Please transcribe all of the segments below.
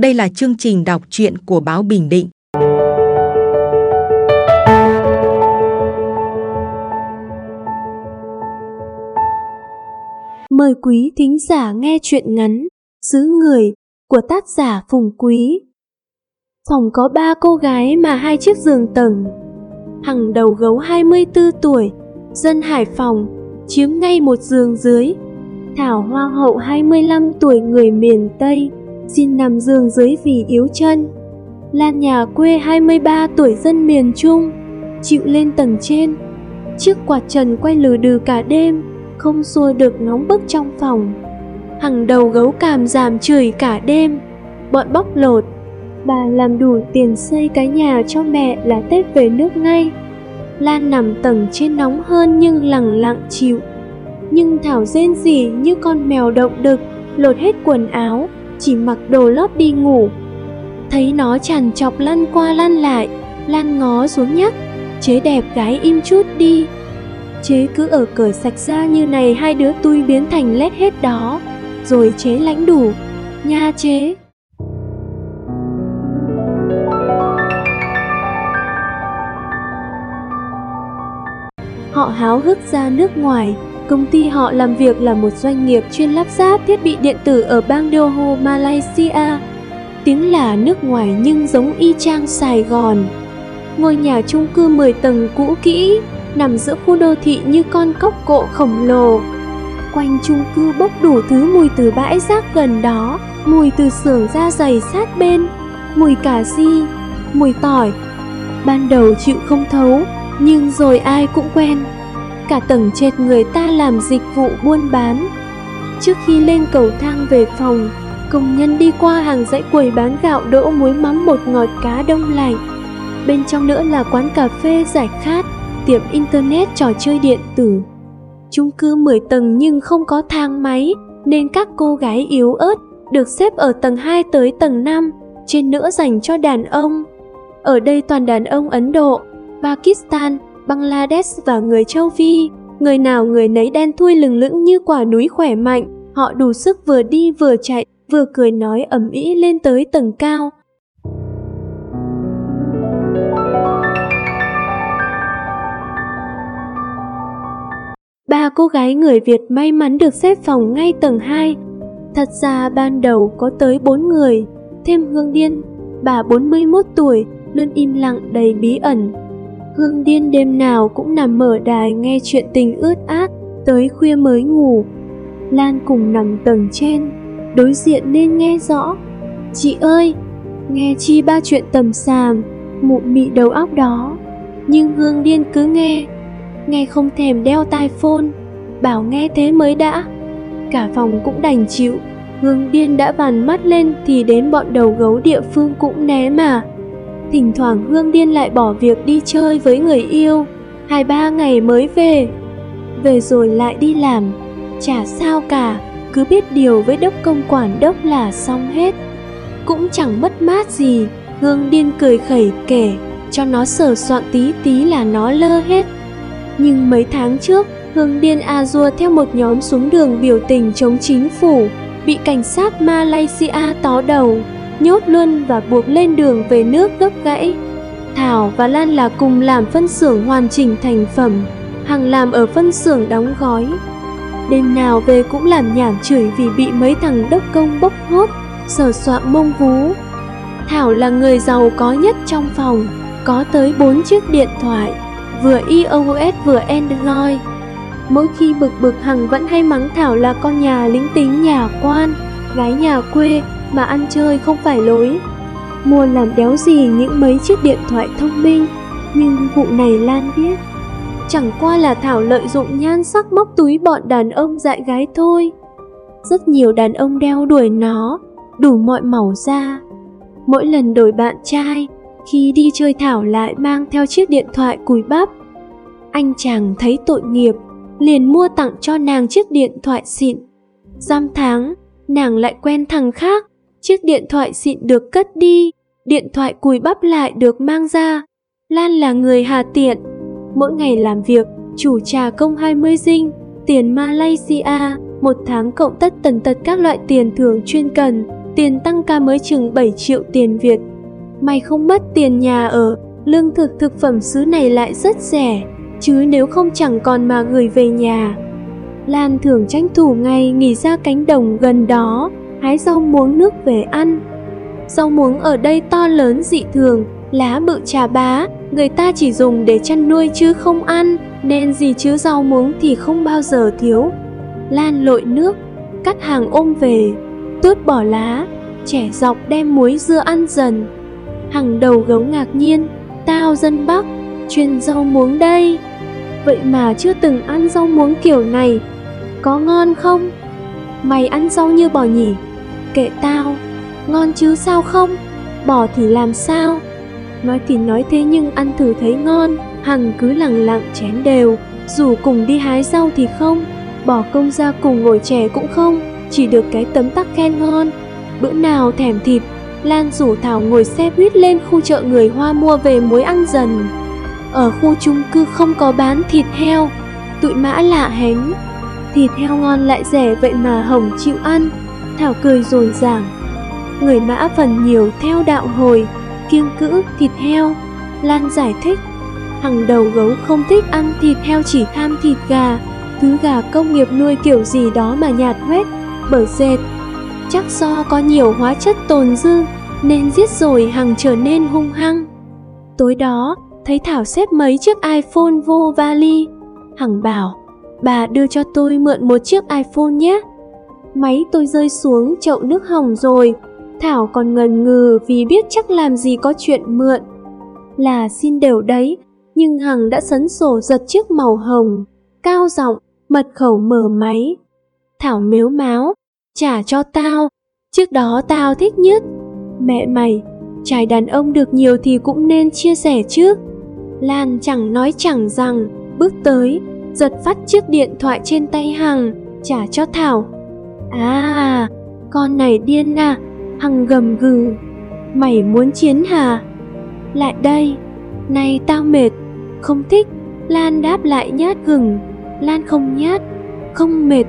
Đây là chương trình đọc truyện của báo Bình Định. Mời quý thính giả nghe truyện ngắn Sứ Người của tác giả Phùng Quý. Phòng có ba cô gái mà hai chiếc giường tầng. Hằng đầu gấu 24 tuổi, dân Hải Phòng, chiếm ngay một giường dưới. Thảo Hoa hậu 25 tuổi người miền Tây, xin nằm giường dưới vì yếu chân. Lan nhà quê 23 tuổi dân miền Trung, chịu lên tầng trên. Chiếc quạt trần quay lừ đừ cả đêm, không xua được nóng bức trong phòng. Hằng đầu gấu cảm giảm chửi cả đêm, bọn bóc lột. Bà làm đủ tiền xây cái nhà cho mẹ là Tết về nước ngay. Lan nằm tầng trên nóng hơn nhưng lặng lặng chịu. Nhưng Thảo rên rỉ như con mèo động đực, lột hết quần áo, chỉ mặc đồ lót đi ngủ. Thấy nó tràn chọc lăn qua lăn lại, Lan ngó xuống nhắc, chế đẹp gái im chút đi. Chế cứ ở cởi sạch ra như này hai đứa tui biến thành lét hết đó, rồi chế lãnh đủ, nha chế. Họ háo hức ra nước ngoài, công ty họ làm việc là một doanh nghiệp chuyên lắp ráp thiết bị điện tử ở bang Doho, Malaysia. Tiếng là nước ngoài nhưng giống y chang Sài Gòn. Ngôi nhà chung cư 10 tầng cũ kỹ, nằm giữa khu đô thị như con cốc cộ khổng lồ. Quanh chung cư bốc đủ thứ mùi từ bãi rác gần đó, mùi từ xưởng da dày sát bên, mùi cà ri, mùi tỏi. Ban đầu chịu không thấu, nhưng rồi ai cũng quen. Cả tầng trệt người ta làm dịch vụ buôn bán. Trước khi lên cầu thang về phòng, công nhân đi qua hàng dãy quầy bán gạo đỗ muối mắm bột ngọt cá đông lạnh. Bên trong nữa là quán cà phê giải khát, tiệm internet trò chơi điện tử. Chung cư 10 tầng nhưng không có thang máy, nên các cô gái yếu ớt được xếp ở tầng 2 tới tầng 5, trên nữa dành cho đàn ông. Ở đây toàn đàn ông Ấn Độ, Pakistan, Bangladesh và người châu Phi. Người nào người nấy đen thui lừng lững như quả núi khỏe mạnh, họ đủ sức vừa đi vừa chạy, vừa cười nói ầm ĩ lên tới tầng cao. Ba cô gái người Việt may mắn được xếp phòng ngay tầng 2. Thật ra ban đầu có tới 4 người, thêm Hương Điên, bà 41 tuổi, luôn im lặng đầy bí ẩn. Hương Điên đêm nào cũng nằm mở đài nghe chuyện tình ướt át, tới khuya mới ngủ. Lan cùng nằm tầng trên, đối diện nên nghe rõ. Chị ơi, nghe chi ba chuyện tầm sàm, mụ mị đầu óc đó. Nhưng Hương Điên cứ nghe, nghe không thèm đeo tai phone, bảo nghe thế mới đã. Cả phòng cũng đành chịu, Hương Điên đã vằn mắt lên thì đến bọn đầu gấu địa phương cũng né mà. Thỉnh thoảng Hương Điên lại bỏ việc đi chơi với người yêu, hai ba ngày mới về. Về rồi lại đi làm, chả sao cả, cứ biết điều với đốc công quản đốc là xong hết. Cũng chẳng mất mát gì, Hương Điên cười khẩy kể, cho nó sờ soạn tí tí là nó lơ hết. Nhưng mấy tháng trước, Hương Điên a dua theo một nhóm xuống đường biểu tình chống chính phủ, bị cảnh sát Malaysia tó đầu, nhốt luôn và buộc lên đường về nước gấp gãy. Thảo và Lan là cùng làm phân xưởng hoàn chỉnh thành phẩm, Hằng làm ở phân xưởng đóng gói. Đêm nào về cũng làm nhảm chửi vì bị mấy thằng đốc công bốc hốt, sờ soạn mông vú. Thảo là người giàu có nhất trong phòng, có tới 4 chiếc điện thoại, vừa iOS vừa Android. Mỗi khi bực bực Hằng vẫn hay mắng Thảo là con nhà lính tính nhà quan, gái nhà quê mà ăn chơi không phải lối. Mua làm đéo gì những mấy chiếc điện thoại thông minh, nhưng vụ này Lan biết. Chẳng qua là Thảo lợi dụng nhan sắc móc túi bọn đàn ông dại gái thôi. Rất nhiều đàn ông đeo đuổi nó, đủ mọi màu da. Mỗi lần đổi bạn trai, khi đi chơi Thảo lại mang theo chiếc điện thoại cùi bắp. Anh chàng thấy tội nghiệp, liền mua tặng cho nàng chiếc điện thoại xịn. Giam tháng, nàng lại quen thằng khác, chiếc điện thoại xịn được cất đi, điện thoại cùi bắp lại được mang ra. Lan là người hà tiện, mỗi ngày làm việc, chủ trà công 20 dinh, tiền Malaysia, một tháng cộng tất tần tật các loại tiền thưởng chuyên cần, tiền tăng ca mới chừng 7 triệu tiền Việt. Mày không mất tiền nhà ở, lương thực thực phẩm xứ này lại rất rẻ, chứ nếu không chẳng còn mà gửi về nhà. Lan thường tranh thủ ngày nghỉ ra cánh đồng gần đó, hái rau muống nước về ăn. Rau muống ở đây to lớn dị thường, lá bự trà bá, người ta chỉ dùng để chăn nuôi chứ không ăn, nên gì chứ rau muống thì không bao giờ thiếu. Lan lội nước, cắt hàng ôm về, tước bỏ lá, trẻ dọc đem muối dưa ăn dần. Hàng đầu gấu ngạc nhiên, tao dân Bắc, chuyên rau muống đây. Vậy mà chưa từng ăn rau muống kiểu này, có ngon không? Mày ăn rau như bò nhỉ? Kệ tao, ngon chứ sao không? bỏ thì làm sao? Nói thì nói thế nhưng ăn thử thấy ngon, Hằng cứ lẳng lặng chén đều, dù cùng đi hái rau thì không, bỏ công ra cùng ngồi chè cũng không, chỉ được cái tấm tắc khen ngon. Bữa nào thèm thịt, Lan rủ Thảo ngồi xe buýt lên khu chợ người Hoa mua về muối ăn dần. Ở khu chung cư không có bán thịt heo, tụi mã lạ hén Thịt heo ngon lại rẻ vậy mà Hồng chịu ăn, Thảo cười rồi giảng. Người mã phần nhiều theo đạo hồi, kiêng cữ thịt heo. Lan giải thích, Hằng đầu gấu không thích ăn thịt heo chỉ tham thịt gà, thứ gà công nghiệp nuôi kiểu gì đó mà nhạt hoét, bở dệt. Chắc do có nhiều hóa chất tồn dư nên giết rồi Hằng trở nên hung hăng. Tối đó, thấy Thảo xếp mấy chiếc iPhone vô vali. Hằng bảo, bà đưa cho tôi mượn một chiếc iPhone nhé. Máy tôi rơi xuống chậu nước hỏng rồi. Thảo còn ngần ngừ vì biết chắc làm gì có chuyện mượn. Là xin đều đấy, nhưng Hằng đã sấn sổ giật chiếc màu hồng, cao giọng, mật khẩu mở máy. Thảo mếu máo, trả cho tao, trước đó tao thích nhất. Mẹ mày, trai đàn ông được nhiều thì cũng nên chia sẻ chứ Lan chẳng nói chẳng rằng, bước tới, giật phát chiếc điện thoại trên tay Hằng, trả cho Thảo. À, con này điên à, Hằng gầm gừ. Mày muốn chiến hả? Lại đây, này tao mệt, không thích. Lan đáp lại nhát gừng. Lan không nhát, không mệt.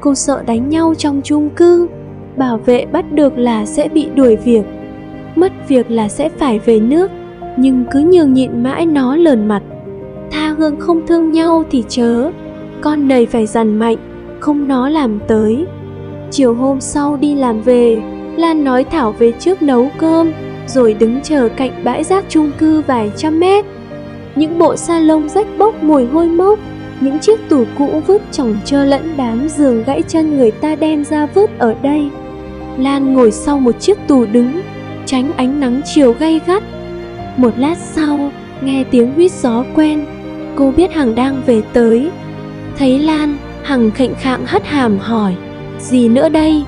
Cô sợ đánh nhau trong chung cư. Bảo vệ bắt được là sẽ bị đuổi việc. Mất việc là sẽ phải về nước. Nhưng cứ nhường nhịn mãi nó lờn mặt. Tha hương không thương nhau thì chớ. Con này phải dằn mạnh, không nó làm tới. Chiều hôm sau đi làm về, Lan nói Thảo về trước nấu cơm, rồi đứng chờ cạnh bãi rác chung cư vài trăm mét. Những bộ sa lông rách bốc mùi hôi mốc, những chiếc tủ cũ vứt chồng chơ lẫn đám giường gãy chân người ta đem ra vứt ở đây. Lan ngồi sau một chiếc tủ đứng, tránh ánh nắng chiều gay gắt. Một lát sau, nghe tiếng huýt gió quen, cô biết Hằng đang về tới. Thấy Lan, Hằng khệnh khạng hất hàm hỏi, gì nữa đây?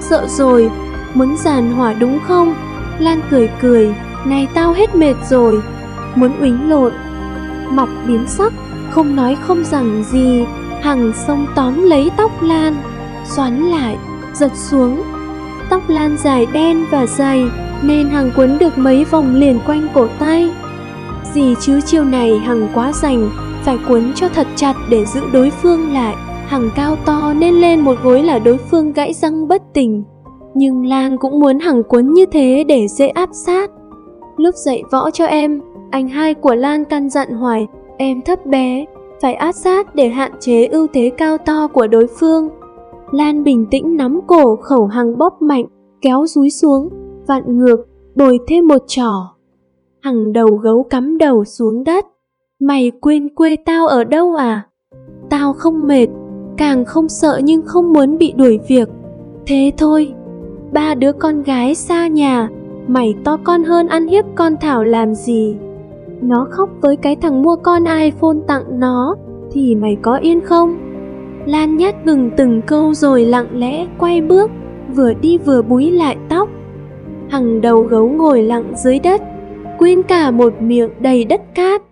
Sợ rồi, muốn giàn hỏa đúng không? Lan cười cười, này tao hết mệt rồi, muốn uýnh lộn. Mọc biến sắc, không nói không rằng gì, Hằng xông tóm lấy tóc Lan, xoắn lại, giật xuống. Tóc Lan dài đen và dày, nên Hằng quấn được mấy vòng liền quanh cổ tay. Gì chứ chiều này Hằng quá rành, phải quấn cho thật chặt để giữ đối phương lại. Hằng cao to nên lên một gối là đối phương gãy răng bất tỉnh. Nhưng Lan cũng muốn Hằng quấn như thế để dễ áp sát. Lúc dạy võ cho em, anh hai của Lan căn dặn hoài, em thấp bé, phải áp sát để hạn chế ưu thế cao to của đối phương. Lan bình tĩnh nắm cổ khẩu Hằng bóp mạnh, kéo rúi xuống, vặn ngược, bồi thêm một trỏ. Hằng đầu gấu cắm đầu xuống đất. Mày quên quê tao ở đâu à? Tao không mệt, càng không sợ nhưng không muốn bị đuổi việc. Thế thôi, ba đứa con gái xa nhà, mày to con hơn ăn hiếp con Thảo làm gì? Nó khóc với cái thằng mua con iPhone tặng nó, thì mày có yên không? Lan nhát gừng từng câu rồi lặng lẽ quay bước, vừa đi vừa búi lại tóc. Hằng đầu gấu ngồi lặng dưới đất, quên cả một miệng đầy đất cát.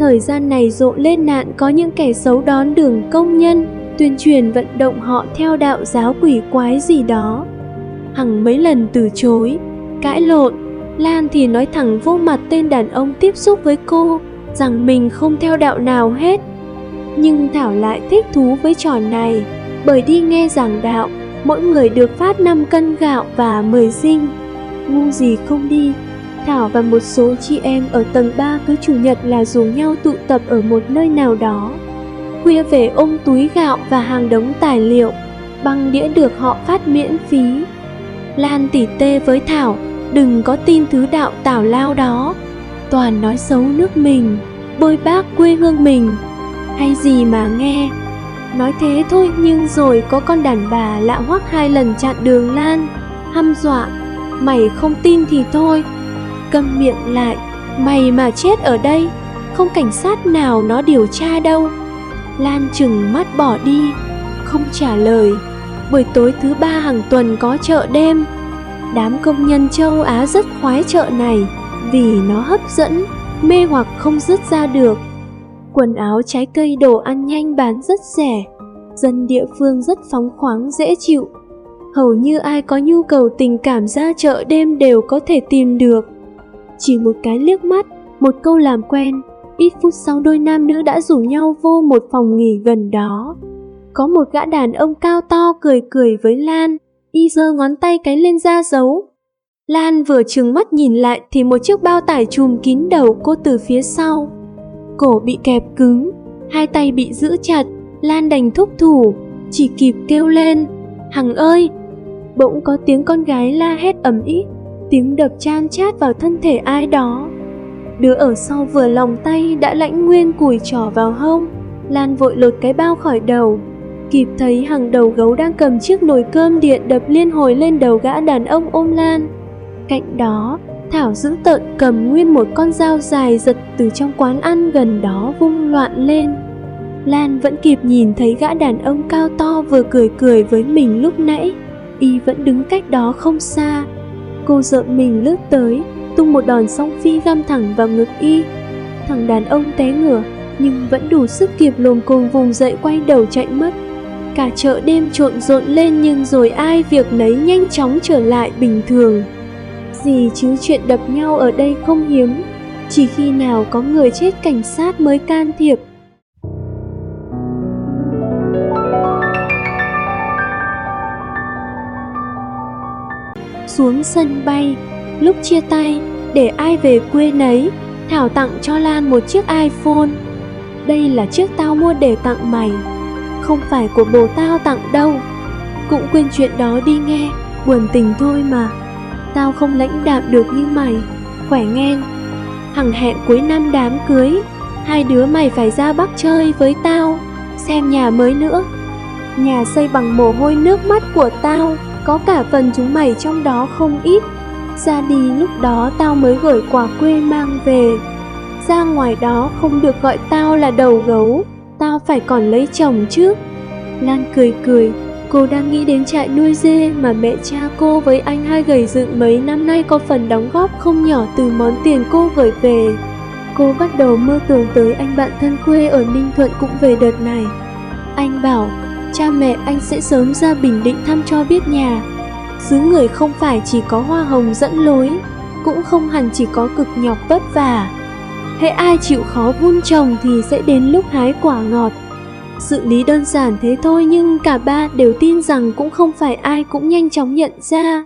Thời gian này rộ lên nạn có những kẻ xấu đón đường công nhân, tuyên truyền vận động họ theo đạo giáo quỷ quái gì đó. Hằng mấy lần từ chối, cãi lộn, Lan thì nói thẳng vô mặt tên đàn ông tiếp xúc với cô, rằng mình không theo đạo nào hết. Nhưng Thảo lại thích thú với trò này, bởi đi nghe giảng đạo, mỗi người được phát 5 cân gạo và 10 dinh. Ngu gì không đi, Thảo và một số chị em ở tầng 3 cứ chủ nhật là rủ nhau tụ tập ở một nơi nào đó. Khuya về ôm túi gạo và hàng đống tài liệu, băng đĩa được họ phát miễn phí. Lan tỉ tê với Thảo, đừng có tin thứ đạo tào lao đó. Toàn nói xấu nước mình, bôi bác quê hương mình. Hay gì mà nghe. Nói thế thôi nhưng rồi có con đàn bà lạ hoắc hai lần chặn đường Lan, hăm dọa. Mày không tin thì thôi, câm miệng lại mày mà chết ở đây, không cảnh sát nào nó điều tra đâu. Lan chừng mắt bỏ đi, không trả lời. Buổi tối thứ ba hàng tuần có chợ đêm. Đám công nhân châu á rất khoái chợ này, vì nó hấp dẫn, mê hoặc không dứt ra được. Quần áo trái cây đồ ăn nhanh bán rất rẻ, dân địa phương rất phóng khoáng dễ chịu. Hầu như ai có nhu cầu tình cảm ra chợ đêm đều có thể tìm được chỉ một cái liếc mắt, một câu làm quen, ít phút sau đôi nam nữ đã rủ nhau vô một phòng nghỉ gần đó. Có một gã đàn ông cao to cười cười với Lan, y giơ ngón tay cái lên ra dấu. Lan vừa trừng mắt nhìn lại thì một chiếc bao tải trùm kín đầu cô từ phía sau. Cổ bị kẹp cứng, hai tay bị giữ chặt, Lan đành thúc thủ, chỉ kịp kêu lên, Hằng ơi! Bỗng có tiếng con gái la hét ầm ĩ tiếng đập chan chát vào thân thể ai đó. Đứa ở sau vừa lòng tay đã lãnh nguyên cùi trỏ vào hông, Lan vội lột cái bao khỏi đầu. Kịp thấy hàng đầu gấu đang cầm chiếc nồi cơm điện đập liên hồi lên đầu gã đàn ông ôm Lan. Cạnh đó, Thảo giữ tợn cầm nguyên một con dao dài giật từ trong quán ăn gần đó vung loạn lên. Lan vẫn kịp nhìn thấy gã đàn ông cao to vừa cười cười với mình lúc nãy. Y vẫn đứng cách đó không xa, Cô rợn mình lướt tới, tung một đòn song phi găm thẳng vào ngực y. Thằng đàn ông té ngửa, nhưng vẫn đủ sức kịp lồm cồm vùng dậy quay đầu chạy mất. Cả chợ đêm trộn rộn lên nhưng rồi ai việc nấy nhanh chóng trở lại bình thường. Gì chứ chuyện đập nhau ở đây không hiếm, chỉ khi nào có người chết cảnh sát mới can thiệp xuống sân bay. Lúc chia tay, để ai về quê nấy, Thảo tặng cho Lan một chiếc iPhone. Đây là chiếc tao mua để tặng mày, không phải của bồ tao tặng đâu. Cũng quên chuyện đó đi nghe, buồn tình thôi mà. Tao không lãnh đạm được như mày, khỏe ngang. Hằng hẹn cuối năm đám cưới, hai đứa mày phải ra Bắc chơi với tao, xem nhà mới nữa. Nhà xây bằng mồ hôi nước mắt của tao có cả phần chúng mày trong đó không ít. Ra đi lúc đó tao mới gửi quà quê mang về. Ra ngoài đó không được gọi tao là đầu gấu, tao phải còn lấy chồng trước. Lan cười cười, cô đang nghĩ đến trại nuôi dê mà mẹ cha cô với anh hai gầy dựng mấy năm nay có phần đóng góp không nhỏ từ món tiền cô gửi về. Cô bắt đầu mơ tưởng tới anh bạn thân quê ở Ninh Thuận cũng về đợt này. Anh bảo cha mẹ anh sẽ sớm ra Bình Định thăm cho biết nhà. Xứ người không phải chỉ có hoa hồng dẫn lối, cũng không hẳn chỉ có cực nhọc vất vả. Hễ ai chịu khó vun trồng thì sẽ đến lúc hái quả ngọt. Sự lý đơn giản thế thôi nhưng cả ba đều tin rằng cũng không phải ai cũng nhanh chóng nhận ra.